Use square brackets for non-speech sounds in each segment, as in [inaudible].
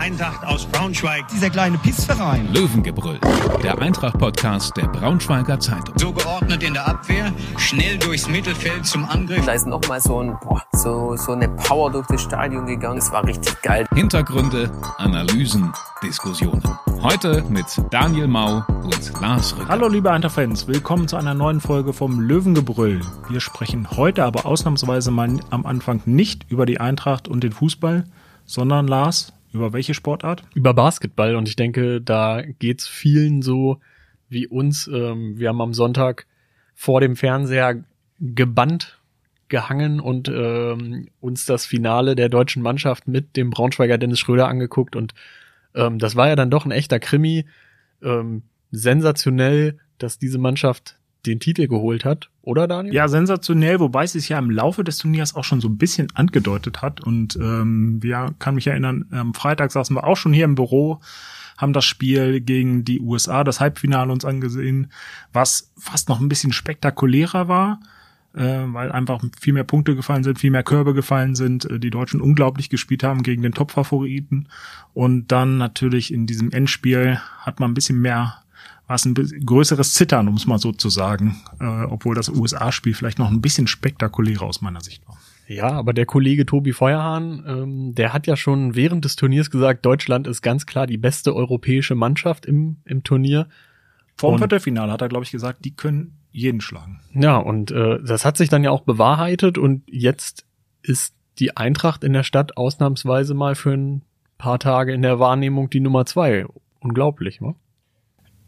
Eintracht aus Braunschweig. Dieser kleine Pissverein. Löwengebrüll, der Eintracht-Podcast der Braunschweiger Zeitung. So geordnet in der Abwehr, schnell durchs Mittelfeld zum Angriff. Da ist nochmal so, ein, boah, so, so eine Power durch das Stadion gegangen. Es war richtig geil. Hintergründe, Analysen, Diskussionen. Heute mit Daniel Mau und Lars Rücker. Hallo liebe Eintracht-Fans, willkommen zu einer neuen Folge vom Löwengebrüll. Wir sprechen heute aber ausnahmsweise mal am Anfang nicht über die Eintracht und den Fußball, sondern Lars, über welche Sportart? Über Basketball und ich denke, da geht's vielen so wie uns. Ähm, wir haben am Sonntag vor dem Fernseher gebannt gehangen und ähm, uns das Finale der deutschen Mannschaft mit dem Braunschweiger Dennis Schröder angeguckt und ähm, das war ja dann doch ein echter Krimi. Sensationell, dass diese Mannschaft den Titel geholt hat, oder Daniel? Ja, sensationell, wobei es sich ja im Laufe des Turniers auch schon so ein bisschen angedeutet hat. Und ähm, ja, kann mich erinnern, am Freitag saßen wir auch schon hier im Büro, haben das Spiel gegen die USA, das Halbfinale uns angesehen, was fast noch ein bisschen spektakulärer war äh, weil einfach viel mehr Punkte gefallen sind, viel mehr Körbe gefallen sind, äh, die Deutschen unglaublich gespielt haben gegen den Top-Favoriten. Und dann natürlich in diesem Endspiel hat man ein bisschen mehr was ein größeres Zittern, um es mal so zu sagen, äh, obwohl das USA-Spiel vielleicht noch ein bisschen spektakulärer aus meiner Sicht war. Ja, aber der Kollege Tobi Feuerhahn, ähm, der hat ja schon während des Turniers gesagt, Deutschland ist ganz klar die beste europäische Mannschaft im, im Turnier. Vor dem Viertelfinale hat er, glaube ich, gesagt, die können jeden schlagen. Ja, und äh, das hat sich dann ja auch bewahrheitet und jetzt ist die Eintracht in der Stadt ausnahmsweise mal für ein paar Tage in der Wahrnehmung die Nummer zwei. Unglaublich, ne?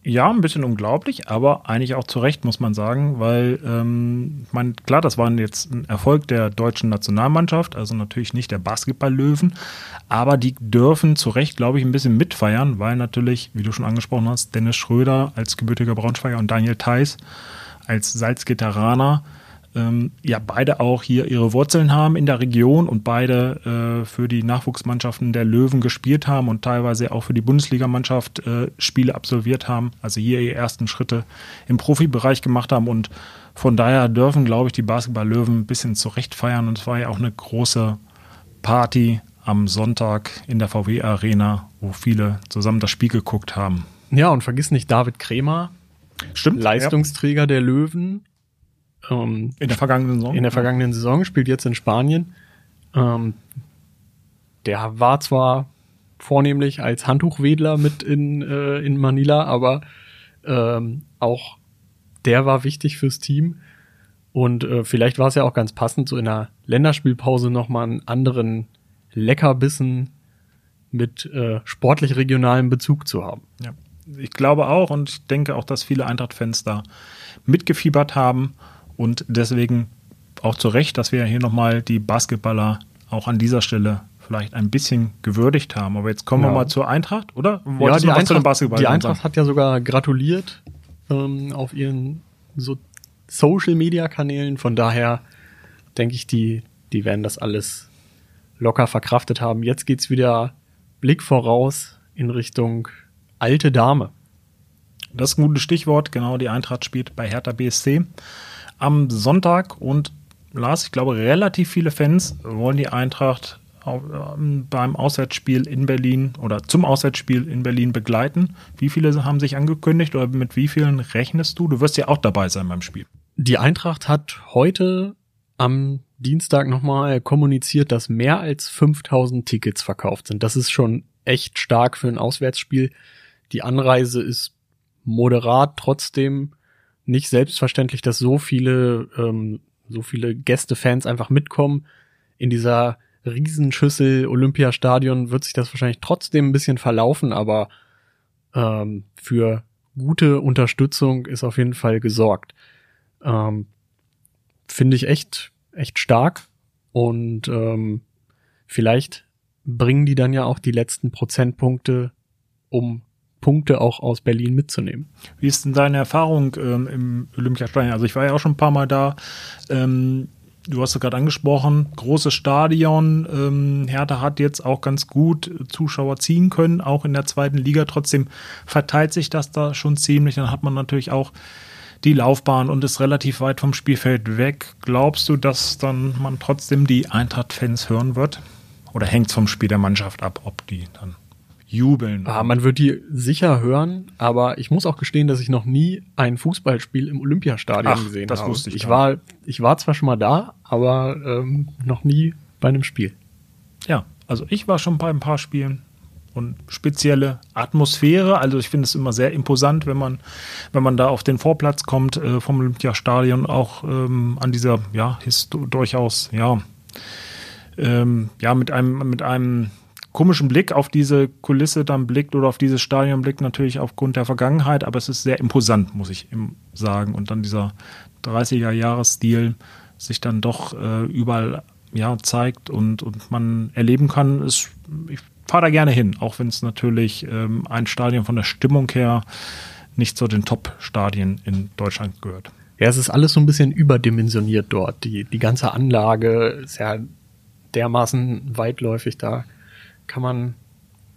Ja, ein bisschen unglaublich, aber eigentlich auch zu Recht, muss man sagen, weil, ähm, man, klar, das war jetzt ein Erfolg der deutschen Nationalmannschaft, also natürlich nicht der Basketball-Löwen, aber die dürfen zu Recht, glaube ich, ein bisschen mitfeiern, weil natürlich, wie du schon angesprochen hast, Dennis Schröder als gebürtiger Braunschweiger und Daniel Theiss als Salzgitteraner ähm, ja beide auch hier ihre Wurzeln haben in der Region und beide äh, für die Nachwuchsmannschaften der Löwen gespielt haben und teilweise auch für die Bundesligamannschaft äh, Spiele absolviert haben, also hier ihre ersten Schritte im Profibereich gemacht haben und von daher dürfen, glaube ich, die Basketball-Löwen ein bisschen zurecht feiern und es war ja auch eine große Party am Sonntag in der VW-Arena, wo viele zusammen das Spiel geguckt haben. Ja, und vergiss nicht David Kremer, Stimmt. Leistungsträger ja. der Löwen. Ähm, in der vergangenen Saison. In der vergangenen Saison, spielt jetzt in Spanien. Ähm, der war zwar vornehmlich als Handtuchwedler mit in, äh, in Manila, aber ähm, auch der war wichtig fürs Team. Und äh, vielleicht war es ja auch ganz passend, so in der Länderspielpause nochmal einen anderen Leckerbissen mit äh, sportlich regionalem Bezug zu haben. Ja ich glaube auch und ich denke auch, dass viele Eintracht-Fans da mitgefiebert haben und deswegen auch zu Recht, dass wir hier nochmal die Basketballer auch an dieser Stelle vielleicht ein bisschen gewürdigt haben. Aber jetzt kommen ja. wir mal zur Eintracht, oder? Wolltest ja, die Eintracht, die Eintracht hat ja sogar gratuliert ähm, auf ihren so Social-Media-Kanälen. Von daher denke ich, die, die werden das alles locker verkraftet haben. Jetzt geht's wieder Blick voraus in Richtung alte Dame. Das ist ein gutes Stichwort. Genau, die Eintracht spielt bei Hertha BSC am Sonntag und Lars, ich glaube, relativ viele Fans wollen die Eintracht ähm, beim Auswärtsspiel in Berlin oder zum Auswärtsspiel in Berlin begleiten. Wie viele haben sich angekündigt oder mit wie vielen rechnest du? Du wirst ja auch dabei sein beim Spiel. Die Eintracht hat heute am Dienstag nochmal kommuniziert, dass mehr als 5000 Tickets verkauft sind. Das ist schon echt stark für ein Auswärtsspiel. Die Anreise ist moderat, trotzdem nicht selbstverständlich, dass so viele, ähm, so viele Gästefans einfach mitkommen. In dieser Riesenschüssel Olympiastadion wird sich das wahrscheinlich trotzdem ein bisschen verlaufen, aber ähm, für gute Unterstützung ist auf jeden Fall gesorgt. Ähm, Finde ich echt, echt stark und ähm, vielleicht bringen die dann ja auch die letzten Prozentpunkte, um Punkte auch aus Berlin mitzunehmen. Wie ist denn deine Erfahrung ähm, im Olympiastadion? Also ich war ja auch schon ein paar Mal da. Ähm, du hast es gerade angesprochen, großes Stadion. Ähm, Hertha hat jetzt auch ganz gut Zuschauer ziehen können, auch in der zweiten Liga. Trotzdem verteilt sich das da schon ziemlich. Dann hat man natürlich auch die Laufbahn und ist relativ weit vom Spielfeld weg. Glaubst du, dass dann man trotzdem die Eintracht-Fans hören wird? Oder hängt es vom Spiel der Mannschaft ab, ob die dann jubeln. Ah, man wird die sicher hören, aber ich muss auch gestehen, dass ich noch nie ein Fußballspiel im Olympiastadion Ach, gesehen das habe. wusste ich ich war, ich war zwar schon mal da, aber ähm, noch nie bei einem Spiel. Ja, also ich war schon bei ein paar Spielen und spezielle Atmosphäre. Also ich finde es immer sehr imposant, wenn man, wenn man da auf den Vorplatz kommt äh, vom Olympiastadion, auch ähm, an dieser, ja, ist durchaus, ja, ähm, ja, mit einem, mit einem komischen Blick auf diese Kulisse dann blickt oder auf dieses Stadion blickt, natürlich aufgrund der Vergangenheit, aber es ist sehr imposant, muss ich sagen. Und dann dieser 30er-Jahres-Stil sich dann doch äh, überall ja, zeigt und, und man erleben kann, ist, ich fahre da gerne hin, auch wenn es natürlich ähm, ein Stadion von der Stimmung her nicht zu den Top-Stadien in Deutschland gehört. Ja, es ist alles so ein bisschen überdimensioniert dort. Die, die ganze Anlage ist ja dermaßen weitläufig. Da kann man,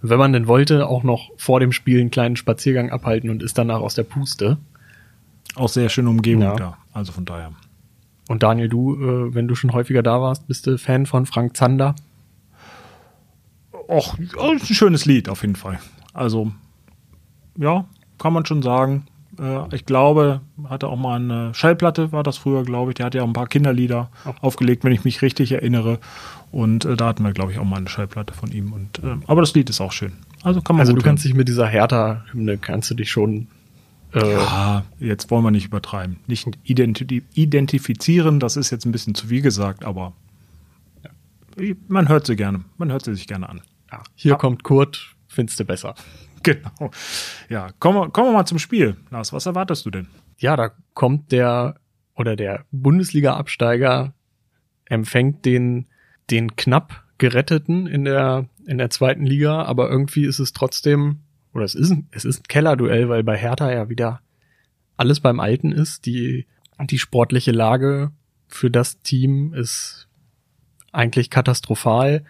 wenn man denn wollte, auch noch vor dem Spiel einen kleinen Spaziergang abhalten und ist danach aus der Puste. Auch sehr schöne Umgebung Ja. da, also von daher. Und Daniel, du, äh, wenn du schon häufiger da warst, bist du Fan von Frank Zander? Och, ein schönes Lied auf jeden Fall. Also, ja, kann man schon sagen. Äh, ich glaube, hatte auch mal eine Schallplatte, war das früher, glaube ich. Der hat ja auch ein paar Kinderlieder aufgelegt, wenn ich mich richtig erinnere. Und äh, da hatten wir, glaube ich, auch mal eine Schallplatte von ihm. Und, äh, aber das Lied ist auch schön. Also kann man Also du kannst dich mit dieser Hertha-Hymne, kannst du dich schon äh. Ja, jetzt wollen wir nicht übertreiben. Nicht identi identifizieren, das ist jetzt ein bisschen zu viel gesagt, aber man hört sie gerne. Man hört sie sich gerne an. ja, hier kommt Kurt, findest du besser. Genau. Ja, kommen wir, kommen wir mal zum Spiel. Lars, was erwartest du denn? Ja, da kommt der oder der Bundesliga-Absteiger empfängt den, den knapp geretteten in der, in der zweiten Liga, aber irgendwie ist es trotzdem, oder es ist, ein- es ist ein Kellerduell, weil bei Hertha ja wieder alles beim Alten ist. Die, die sportliche Lage für das Team ist eigentlich katastrophal.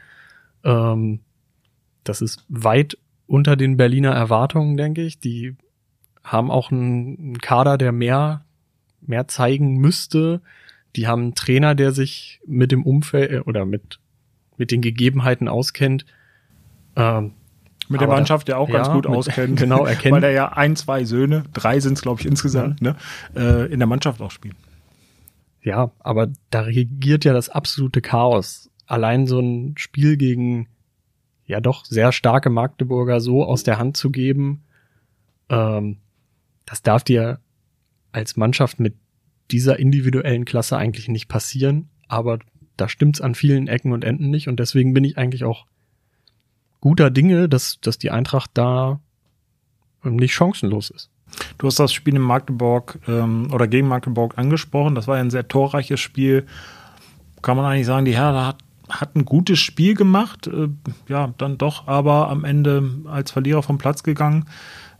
Ähm, das ist weit unter den Berliner Erwartungen, denke ich. Die haben auch einen, einen Kader, der mehr, mehr zeigen müsste. Die haben einen Trainer, der sich mit dem Umfeld äh, oder mit, mit den Gegebenheiten auskennt. Ähm, Mit der Mannschaft ja auch ganz ja, gut mit- [laughs] auskennt. genau, erkennt- Weil er ja ein, zwei Söhne, drei sind es, glaube ich, insgesamt, ne, äh, in der Mannschaft auch spielt. Ja, aber da regiert ja das absolute Chaos. Allein so ein Spiel gegen ja doch sehr starke Magdeburger so aus der Hand zu geben, ähm, das darf dir als Mannschaft mit dieser individuellen Klasse eigentlich nicht passieren. Aber da stimmt's an vielen Ecken und Enden nicht und deswegen bin ich eigentlich auch guter Dinge, dass, dass die Eintracht da ähm, nicht chancenlos ist. Du hast das Spiel in Magdeburg ähm, oder gegen Magdeburg angesprochen. Das war ja ein sehr torreiches Spiel. Kann man eigentlich sagen, die Hertha hat, hat ein gutes Spiel gemacht. Äh, ja, dann doch aber am Ende als Verlierer vom Platz gegangen.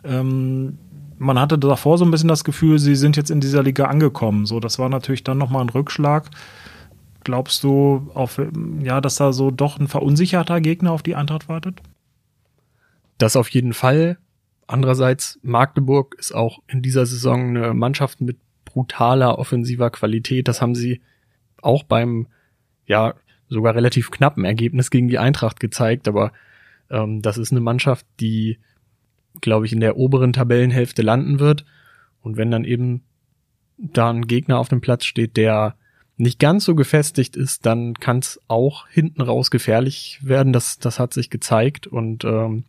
Ähm, man hatte davor so ein bisschen das Gefühl, sie sind jetzt in dieser Liga angekommen. So, das war natürlich dann nochmal ein Rückschlag. Glaubst du, auf, ja, dass da so doch ein verunsicherter Gegner auf die Eintracht wartet? Das auf jeden Fall. Andererseits, Magdeburg ist auch in dieser Saison eine Mannschaft mit brutaler offensiver Qualität. Das haben sie auch beim, ja, sogar relativ knappen Ergebnis gegen die Eintracht gezeigt. Aber ähm, das ist eine Mannschaft, die, glaube ich, in der oberen Tabellenhälfte landen wird. Und wenn dann eben da ein Gegner auf dem Platz steht, der nicht ganz so gefestigt ist, dann kann es auch hinten raus gefährlich werden. Das, das hat sich gezeigt und ähm,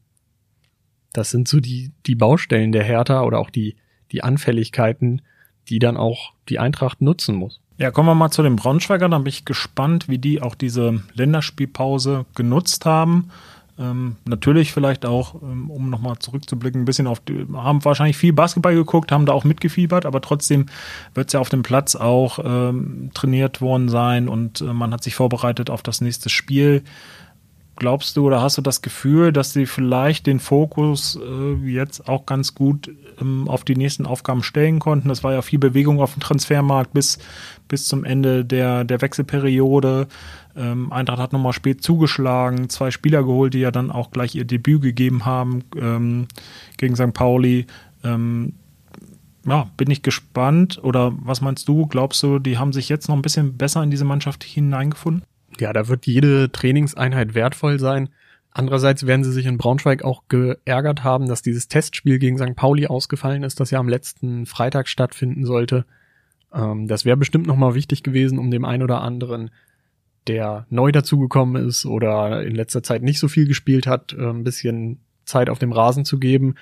das sind so die, die Baustellen der Hertha oder auch die, die Anfälligkeiten, die dann auch die Eintracht nutzen muss. Ja, kommen wir mal zu den Braunschweigern. Da bin ich gespannt, wie die auch diese Länderspielpause genutzt haben. Ähm, natürlich vielleicht auch, ähm, um nochmal zurückzublicken, ein bisschen auf die, haben wahrscheinlich viel Basketball geguckt, haben da auch mitgefiebert, aber trotzdem wird es ja auf dem Platz auch ähm, trainiert worden sein und äh, man hat sich vorbereitet auf das nächste Spiel. Glaubst du oder hast du das Gefühl, dass sie vielleicht den Fokus äh, jetzt auch ganz gut ähm, auf die nächsten Aufgaben stellen konnten? Das war ja viel Bewegung auf dem Transfermarkt bis, bis zum Ende der, der Wechselperiode. Ähm, Eintracht hat nochmal spät zugeschlagen, zwei Spieler geholt, die ja dann auch gleich ihr Debüt gegeben haben ähm, gegen St. Pauli. Ähm, ja, bin ich gespannt. Oder was meinst du? Glaubst du, die haben sich jetzt noch ein bisschen besser in diese Mannschaft hineingefunden? Ja, da wird jede Trainingseinheit wertvoll sein. Andererseits werden sie sich in Braunschweig auch geärgert haben, dass dieses Testspiel gegen St. Pauli ausgefallen ist, das ja am letzten Freitag stattfinden sollte. Ähm, das wäre bestimmt nochmal wichtig gewesen, um dem einen oder anderen, der neu dazugekommen ist oder in letzter Zeit nicht so viel gespielt hat, äh, ein bisschen Zeit auf dem Rasen zu geben,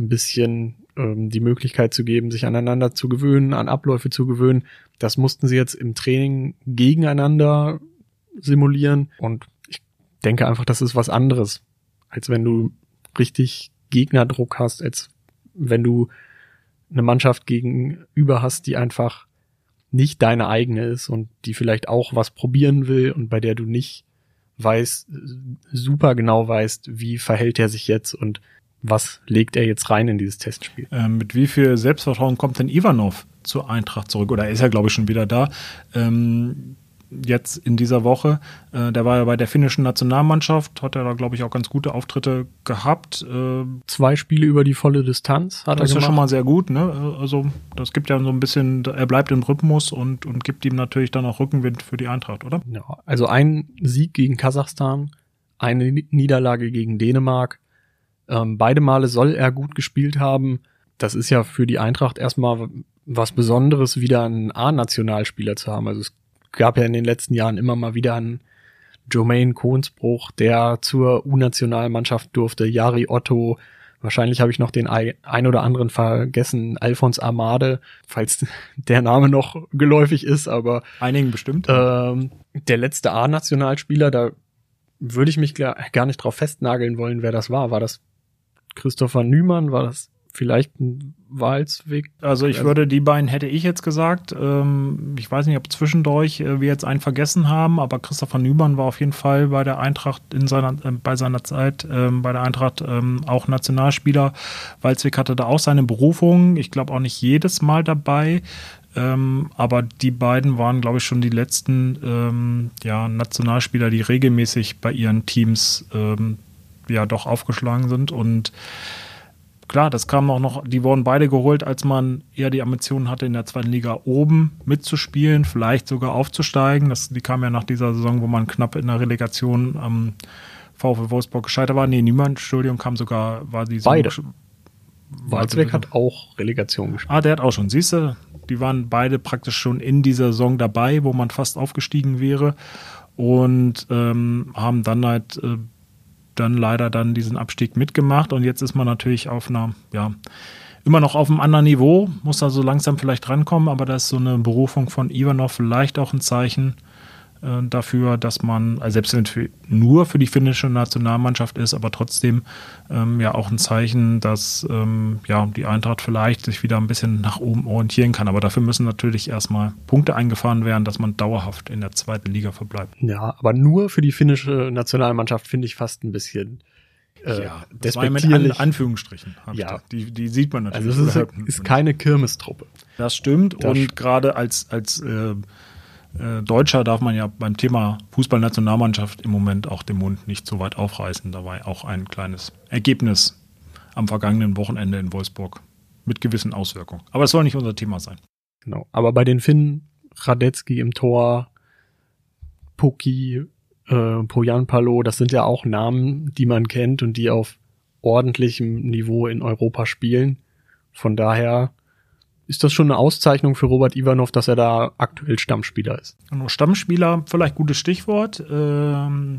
ein bisschen ähm, die Möglichkeit zu geben, sich aneinander zu gewöhnen, an Abläufe zu gewöhnen. Das mussten sie jetzt im Training gegeneinander simulieren und ich denke einfach, das ist was anderes, als wenn du richtig Gegnerdruck hast, als wenn du eine Mannschaft gegenüber hast, die einfach nicht deine eigene ist und die vielleicht auch was probieren will und bei der du nicht weißt, super genau weißt, wie verhält er sich jetzt und was legt er jetzt rein in dieses Testspiel. Ähm, mit wie viel Selbstvertrauen kommt denn Ivanov zur Eintracht zurück? Oder ist er, glaube ich, schon wieder da? Ähm, jetzt in dieser Woche. Äh, der war ja bei der finnischen Nationalmannschaft, hat er da, glaube ich, auch ganz gute Auftritte gehabt. Äh, Zwei Spiele über die volle Distanz hat das er ist ja schon mal sehr gut. Ne? Also das gibt ja so ein bisschen, er bleibt im Rhythmus und, und gibt ihm natürlich dann auch Rückenwind für die Eintracht, oder? Ja, also ein Sieg gegen Kasachstan, eine Niederlage gegen Dänemark. Ähm, beide Male soll er gut gespielt haben. Das ist ja für die Eintracht erstmal was Besonderes, wieder einen A-Nationalspieler zu haben. Also es gab ja in den letzten Jahren immer mal wieder einen Jermaine Kohnsbruch, der zur U-Nationalmannschaft durfte, Jari Otto, wahrscheinlich habe ich noch den ein oder anderen vergessen, Alphons Armade, falls [laughs] der Name noch geläufig ist, aber einigen bestimmt. Ähm, der letzte A-Nationalspieler, da würde ich mich gar nicht drauf festnageln wollen, wer das war. War das Christopher Nümann? War das vielleicht ein Walzweg. Also ich würde, die beiden hätte ich jetzt gesagt. Ähm, ich weiß nicht, ob zwischendurch äh, wir jetzt einen vergessen haben, aber Christopher Nübern war auf jeden Fall bei der Eintracht in seiner, äh, bei seiner Zeit ähm, bei der Eintracht ähm, auch Nationalspieler. Walzweg hatte da auch seine Berufung. Ich glaube auch nicht jedes Mal dabei. Ähm, aber die beiden waren, glaube ich, schon die letzten ähm, ja, Nationalspieler, die regelmäßig bei ihren Teams ähm, ja doch aufgeschlagen sind und klar, das kam auch noch, die wurden beide geholt, als man eher die Ambitionen hatte, in der zweiten Liga oben mitzuspielen, vielleicht sogar aufzusteigen. Das, die kam ja nach dieser Saison, wo man knapp in der Relegation am VfL Wolfsburg gescheitert war. Nee, niemand, Entschuldigung, kam sogar, war die Beide. Walzbeck hat auch Relegation gespielt. Ah, der hat auch schon. Siehst du, die waren beide praktisch schon in dieser Saison dabei, wo man fast aufgestiegen wäre und ähm, haben dann halt äh, dann leider dann diesen Abstieg mitgemacht. Und jetzt ist man natürlich auf einer, ja, immer noch auf einem anderen Niveau, muss da so langsam vielleicht rankommen, aber da ist so eine Berufung von Ivanov vielleicht auch ein Zeichen, äh, dafür, dass man, also selbst wenn es nur für die finnische Nationalmannschaft ist, aber trotzdem ähm, ja auch ein Zeichen, dass ähm, ja die Eintracht vielleicht sich wieder ein bisschen nach oben orientieren kann. Aber dafür müssen natürlich erstmal Punkte eingefahren werden, dass man dauerhaft in der zweiten Liga verbleibt. Ja, aber nur für die finnische Nationalmannschaft finde ich fast ein bisschen äh, ja, das war mit An Anführungsstrichen. Ja. Die, die sieht man natürlich. Also es ist, ist keine Kirmestruppe. Das stimmt. Das und gerade als, als äh, äh, Deutscher darf man ja beim Thema Fußballnationalmannschaft im Moment auch den Mund nicht so weit aufreißen. Da war auch ein kleines Ergebnis am vergangenen Wochenende in Wolfsburg mit gewissen Auswirkungen. Aber es soll nicht unser Thema sein. Genau. Aber bei den Finnen, Radetzky im Tor, Puki, äh, Pojanpalo, das sind ja auch Namen, die man kennt und die auf ordentlichem Niveau in Europa spielen. Von daher ist das schon eine Auszeichnung für Robert Ivanov, dass er da aktuell Stammspieler ist. Stammspieler, vielleicht gutes Stichwort. Ähm,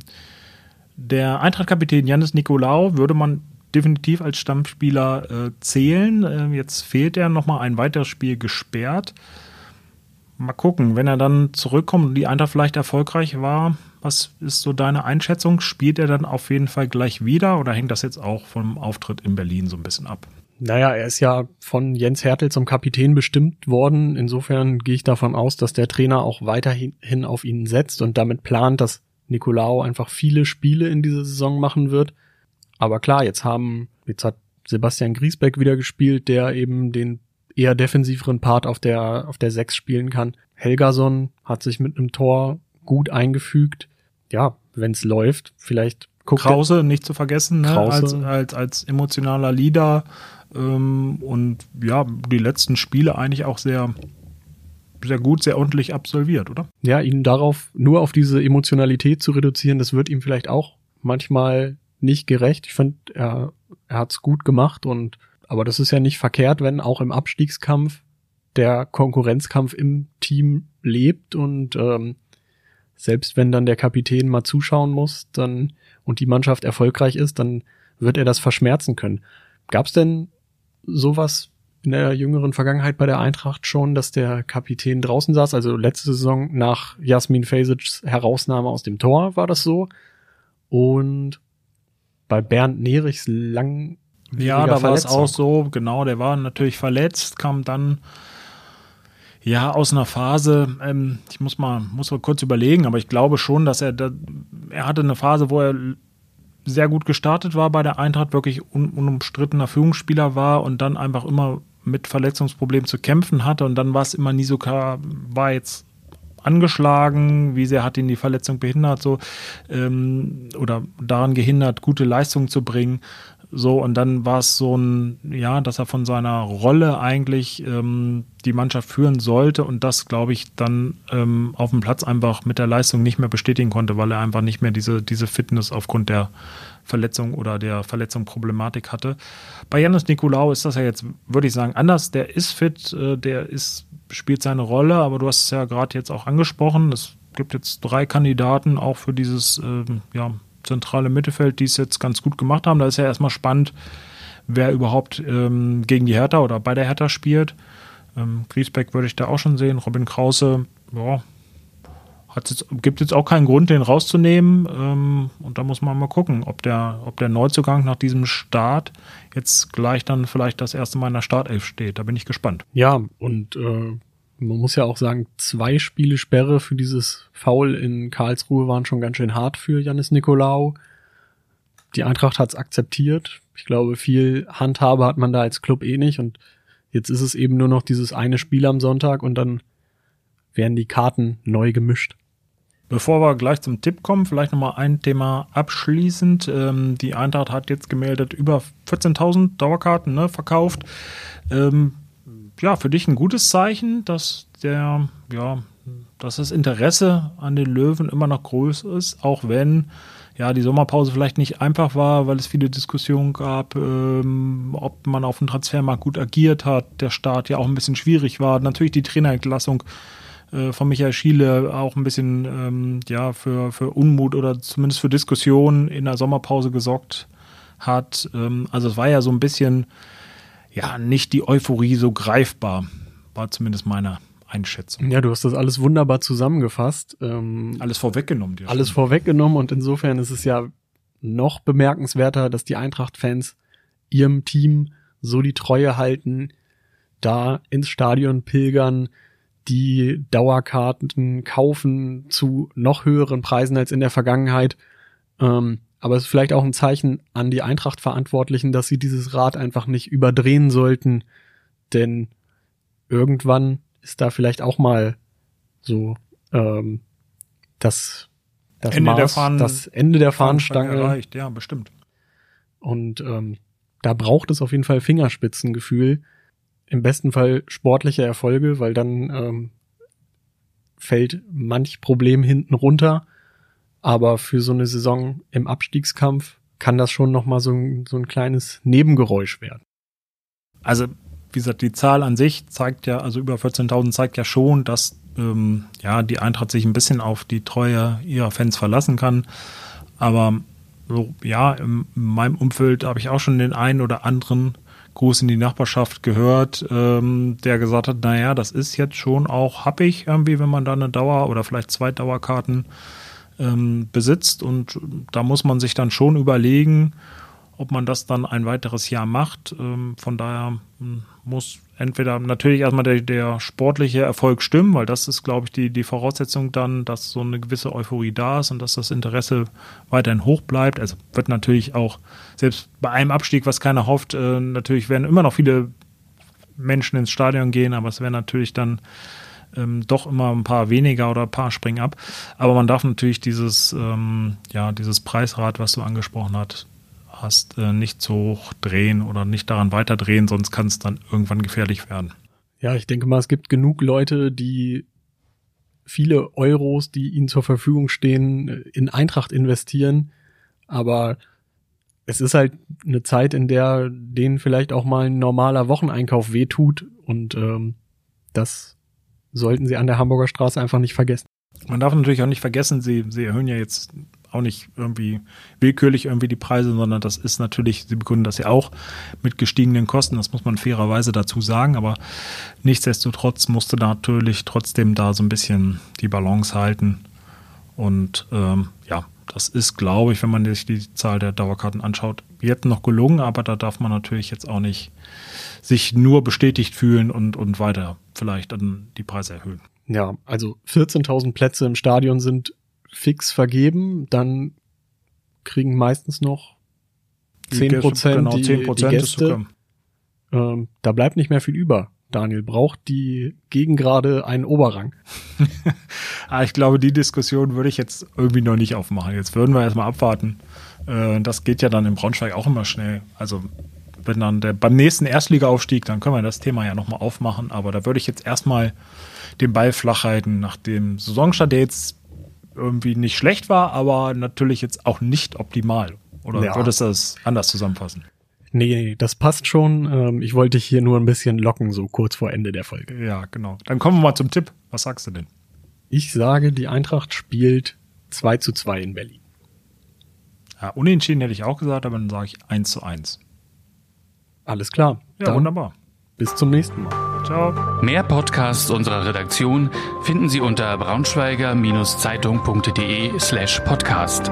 der Eintracht-Kapitän Janis Nikolaou würde man definitiv als Stammspieler äh, zählen. Äh, jetzt fehlt er nochmal ein weiteres Spiel gesperrt. Mal gucken, wenn er dann zurückkommt und die Eintracht vielleicht erfolgreich war, was ist so deine Einschätzung? Spielt er dann auf jeden Fall gleich wieder oder hängt das jetzt auch vom Auftritt in Berlin so ein bisschen ab? Naja, er ist ja von Jens Hertel zum Kapitän bestimmt worden. Insofern gehe ich davon aus, dass der Trainer auch weiterhin auf ihn setzt und damit plant, dass Nicolao einfach viele Spiele in dieser Saison machen wird. Aber klar, jetzt haben, jetzt hat Sebastian Griesbeck wieder gespielt, der eben den eher defensiveren Part auf der, auf der Sechs spielen kann. Helgason hat sich mit einem Tor gut eingefügt. Ja, wenn es läuft, vielleicht guckt Krause nicht zu vergessen, ne? als, als, als emotionaler Leader ähm, und ja, die letzten Spiele eigentlich auch sehr, sehr gut, sehr ordentlich absolviert, oder? Ja, ihn darauf, nur auf diese Emotionalität zu reduzieren, das wird ihm vielleicht auch manchmal nicht gerecht. Ich finde, er, er hat's gut gemacht und aber das ist ja nicht verkehrt, wenn auch im Abstiegskampf der Konkurrenzkampf im Team lebt und ähm, selbst wenn dann der Kapitän mal zuschauen muss, dann und die Mannschaft erfolgreich ist, dann wird er das verschmerzen können. Gab's denn sowas in der jüngeren Vergangenheit bei der Eintracht schon, dass der Kapitän draußen saß? Also letzte Saison nach Jasmin Fasic's Herausnahme aus dem Tor war das so. Und bei Bernd Nerichs lang ja, da war es auch so, genau, der war natürlich verletzt, kam dann ja aus einer Phase, ähm, ich muss mal, muss mal kurz überlegen, aber ich glaube schon, dass er, da, er hatte eine Phase, wo er sehr gut gestartet war bei der Eintracht, wirklich un, unumstrittener Führungsspieler war und dann einfach immer mit Verletzungsproblemen zu kämpfen hatte und dann war es immer nie so klar, war jetzt angeschlagen, wie sehr hat ihn die Verletzung behindert, so ähm, oder daran gehindert, gute Leistungen zu bringen. So, und dann war es so ein, ja, dass er von seiner Rolle eigentlich ähm, die Mannschaft führen sollte und das, glaube ich, dann ähm, auf dem Platz einfach mit der Leistung nicht mehr bestätigen konnte, weil er einfach nicht mehr diese, diese Fitness aufgrund der Verletzung oder der Verletzung Problematik hatte. Bei Janis Nikolaou ist das ja jetzt, würde ich sagen, anders. Der ist fit, äh, der ist, spielt seine Rolle, aber du hast es ja gerade jetzt auch angesprochen. Es gibt jetzt drei Kandidaten auch für dieses, äh, ja, zentrale Mittelfeld, die es jetzt ganz gut gemacht haben. Da ist ja erstmal spannend, wer überhaupt ähm, gegen die Hertha oder bei der Hertha spielt. Ähm, Griesbeck würde ich da auch schon sehen. Robin Krause, ja, jetzt, gibt jetzt auch keinen Grund, den rauszunehmen. Ähm, und da muss man mal gucken, ob der, ob der Neuzugang nach diesem Start jetzt gleich dann vielleicht das erste Mal in der Startelf steht. Da bin ich gespannt. Ja, und äh, man muss ja auch sagen, zwei Spiele Sperre für dieses Foul in Karlsruhe waren schon ganz schön hart für Janis Nikolaou. Die Eintracht hat es akzeptiert. Ich glaube, viel Handhabe hat man da als Club eh nicht. Und jetzt ist es eben nur noch dieses eine Spiel am Sonntag und dann werden die Karten neu gemischt. Bevor wir gleich zum Tipp kommen, vielleicht nochmal ein Thema abschließend. Ähm, die Eintracht hat jetzt gemeldet über 14.000 Dauerkarten ne, verkauft. Ähm, ja, für dich ein gutes Zeichen, dass der, ja, dass das Interesse an den Löwen immer noch groß ist, auch wenn ja die Sommerpause vielleicht nicht einfach war, weil es viele Diskussionen gab, ähm, ob man auf dem Transfermarkt gut agiert hat, der Start ja auch ein bisschen schwierig war. Natürlich die Trainerentlassung äh, von Michael Schiele auch ein bisschen ähm, ja für, für Unmut oder zumindest für Diskussionen in der Sommerpause gesorgt hat. Ähm, also es war ja so ein bisschen ja nicht die Euphorie so greifbar, war zumindest meine Einschätzung. Ja, du hast das alles wunderbar zusammengefasst. Ähm, alles vorweggenommen. Dir alles schon. vorweggenommen und insofern ist es ja noch bemerkenswerter, dass die Eintracht-Fans ihrem Team so die Treue halten, da ins Stadion pilgern, die Dauerkarten kaufen zu noch höheren Preisen als in der Vergangenheit. Ähm, aber es ist vielleicht auch ein Zeichen an die Eintracht-Verantwortlichen, dass sie dieses Rad einfach nicht überdrehen sollten, denn irgendwann ist da vielleicht auch mal so ähm, das, das Ende Maß, der Fahnen, das Ende der Fahnenstange. erreicht, ja, bestimmt. Und ähm, da braucht es auf jeden Fall Fingerspitzengefühl, im besten Fall sportliche Erfolge, weil dann ähm, fällt manch Problem hinten runter aber für so eine Saison im Abstiegskampf kann das schon nochmal so ein, so ein kleines Nebengeräusch werden. Also, wie gesagt, die Zahl an sich zeigt ja, also über 14.000 zeigt ja schon, dass ähm, ja, die Eintracht sich ein bisschen auf die Treue ihrer Fans verlassen kann. Aber so, ja, in meinem Umfeld habe ich auch schon den einen oder anderen Gruß in die Nachbarschaft gehört, ähm, der gesagt hat, naja, das ist jetzt schon auch happig irgendwie, wenn man da eine Dauer oder vielleicht zwei Dauerkarten ähm, besitzt. Und da muss man sich dann schon überlegen, ob man das dann ein weiteres Jahr macht. Ähm, von daher hm, muss entweder natürlich erstmal der, der sportliche Erfolg stimmen, weil das ist, glaube ich, die, die Voraussetzung dann, dass so eine gewisse Euphorie da ist und dass das Interesse weiterhin hoch bleibt. Also wird natürlich auch, selbst bei einem Abstieg, was keiner hofft, äh, natürlich werden immer noch viele Menschen ins Stadion gehen, aber es wäre natürlich dann ähm, doch immer ein paar weniger oder ein paar springen ab. Aber man darf natürlich dieses, ähm, ja, dieses Preisrad, was du angesprochen hast, hast, äh, nicht so hoch drehen oder nicht daran weiterdrehen, sonst kann es dann irgendwann gefährlich werden. Ja, ich denke mal, es gibt genug Leute, die viele Euros, die ihnen zur Verfügung stehen, in Eintracht investieren. Aber es ist halt eine Zeit, in der denen vielleicht auch mal ein normaler Wocheneinkauf wehtut und ähm, das sollten sie an der Hamburger Straße einfach nicht vergessen. Man darf natürlich auch nicht vergessen, sie, sie erhöhen ja jetzt auch nicht irgendwie willkürlich irgendwie die Preise, sondern das ist natürlich, sie begründen das ja auch mit gestiegenen Kosten, das muss man fairerweise dazu sagen, aber nichtsdestotrotz musste natürlich trotzdem da so ein bisschen die Balance halten und ähm, ja, das ist, glaube ich, wenn man sich die Zahl der Dauerkarten anschaut, jetzt noch gelungen, aber da darf man natürlich jetzt auch nicht sich nur bestätigt fühlen und, und weiter vielleicht dann die Preise erhöhen. Ja, also 14.000 Plätze im Stadion sind fix vergeben, dann kriegen meistens noch 10 Prozent genau, die, 10 die Prozent Gäste. Ähm, da bleibt nicht mehr viel über. Daniel, braucht die Gegengrade einen Oberrang? [laughs] ah, ich glaube, die Diskussion würde ich jetzt irgendwie noch nicht aufmachen. Jetzt würden wir erstmal abwarten. Äh, das geht ja dann in Braunschweig auch immer schnell. Also wenn dann der, beim nächsten Erstligaaufstieg, dann können wir das Thema ja nochmal aufmachen. Aber da würde ich jetzt erstmal den Ball flach halten nach dem Saisonstart, der jetzt irgendwie nicht schlecht war, aber natürlich jetzt auch nicht optimal. Oder Ja. würdest du das anders zusammenfassen? Nee, das passt schon. Ähm, ich wollte dich hier nur ein bisschen locken, so kurz vor Ende der Folge. Ja, genau. Dann kommen wir mal zum Tipp. Was sagst du denn? Ich sage, die Eintracht spielt 2 zu 2 in Berlin. Ja, unentschieden hätte ich auch gesagt, aber dann sage ich 1 zu 1. Alles klar. Ja, Dann wunderbar. Bis zum nächsten Mal. Ciao. Mehr Podcasts unserer Redaktion finden Sie unter braunschweiger-zeitung.de slash podcast.